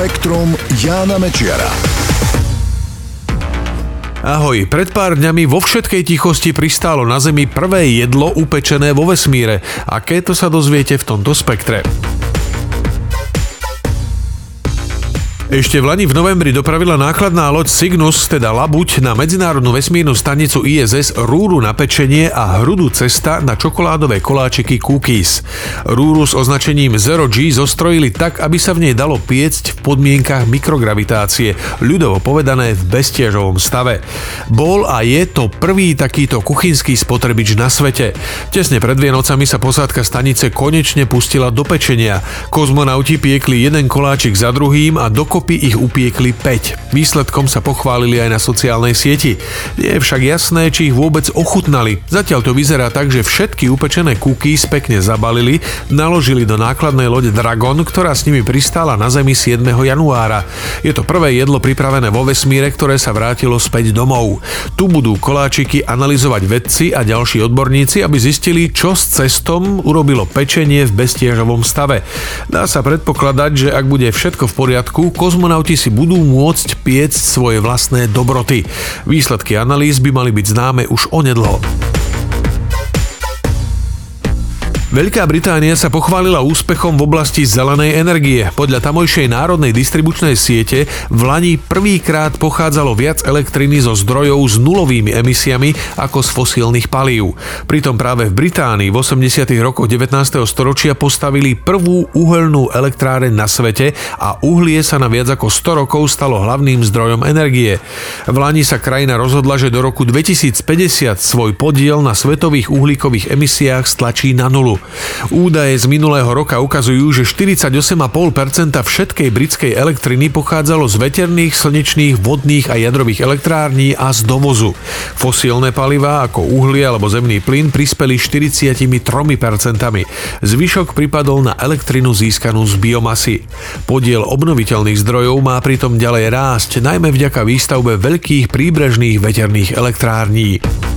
Spektrum Jána Mečiara. Ahoj, pred pár dňami vo všetkej tichosti pristálo na Zemi prvé jedlo upečené vo vesmíre. Aké to sa dozviete v tomto spektre. Ešte v Lani v novembri dopravila nákladná loď Cygnus, teda Labuť, na medzinárodnú vesmírnu stanicu ISS rúru na pečenie a hrudu cesta na čokoládové koláčiky cookies. Rúru s označením Zero G zostrojili tak, aby sa v nej dalo piecť v podmienkach mikrogravitácie, ľudovo povedané v bestiežovom stave. Bol a je to prvý takýto kuchynský spotrebič na svete. Tesne pred Vienocami sa posádka stanice konečne pustila do pečenia. Kozmonauti piekli jeden koláčik za druhým a dokopy dokopy ich upiekli 5. Výsledkom sa pochválili aj na sociálnej sieti. Nie je však jasné, či ich vôbec ochutnali. Zatiaľ to vyzerá tak, že všetky upečené cookies pekne zabalili, naložili do nákladnej lode Dragon, ktorá s nimi pristála na Zemi 7. januára. Je to prvé jedlo pripravené vo vesmíre, ktoré sa vrátilo späť domov. Tu budú koláčiky analyzovať vedci a ďalší odborníci, aby zistili, čo s cestom urobilo pečenie v bestiežovom stave. Dá sa predpokladať, že ak bude všetko v poriadku, kozmonauti si budú môcť piecť svoje vlastné dobroty. Výsledky analýz by mali byť známe už onedlho. Veľká Británia sa pochválila úspechom v oblasti zelenej energie. Podľa tamojšej národnej distribučnej siete v Lani prvýkrát pochádzalo viac elektriny zo zdrojov s nulovými emisiami ako z fosílnych palív. Pritom práve v Británii v 80. rokoch 19. storočia postavili prvú uhelnú elektráreň na svete a uhlie sa na viac ako 100 rokov stalo hlavným zdrojom energie. V Lani sa krajina rozhodla, že do roku 2050 svoj podiel na svetových uhlíkových emisiách stlačí na nulu. Údaje z minulého roka ukazujú, že 48,5% všetkej britskej elektriny pochádzalo z veterných, slnečných, vodných a jadrových elektrární a z dovozu. Fosílne palivá ako uhlie alebo zemný plyn prispeli 43%. Zvyšok pripadol na elektrinu získanú z biomasy. Podiel obnoviteľných zdrojov má pritom ďalej rásť, najmä vďaka výstavbe veľkých príbrežných veterných elektrární.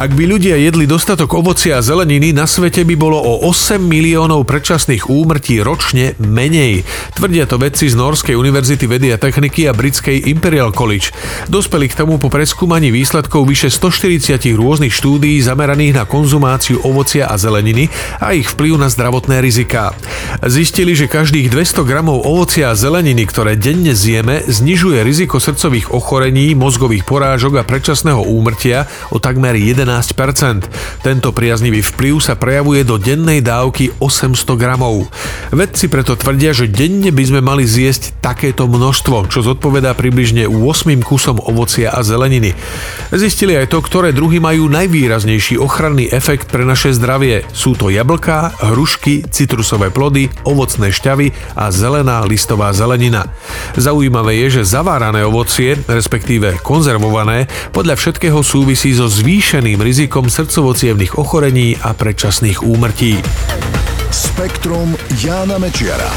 Ak by ľudia jedli dostatok ovocia a zeleniny, na svete by bolo o 8 miliónov predčasných úmrtí ročne menej. Tvrdia to vedci z Norskej univerzity vedy a techniky a britskej Imperial College. Dospeli k tomu po preskúmaní výsledkov vyše 140 rôznych štúdií zameraných na konzumáciu ovocia a zeleniny a ich vplyv na zdravotné riziká. Zistili, že každých 200 gramov ovocia a zeleniny, ktoré denne zjeme, znižuje riziko srdcových ochorení, mozgových porážok a predčasného úmrtia o takmer 11 Tento priaznivý vplyv sa prejavuje do dennej dávky 800 gramov. Vedci preto tvrdia, že denne by sme mali zjesť takéto množstvo, čo zodpovedá približne 8 kusom ovocia a zeleniny. Zistili aj to, ktoré druhy majú najvýraznejší ochranný efekt pre naše zdravie. Sú to jablká, hrušky, citrusové plody, ovocné šťavy a zelená listová zelenina. Zaujímavé je, že zavárané ovocie, respektíve konzervované, podľa všetkého súvisí so zvýšeným rizikom srdcovo ochorení a predčasných úmrtí. Spektrum Jána Mečiara.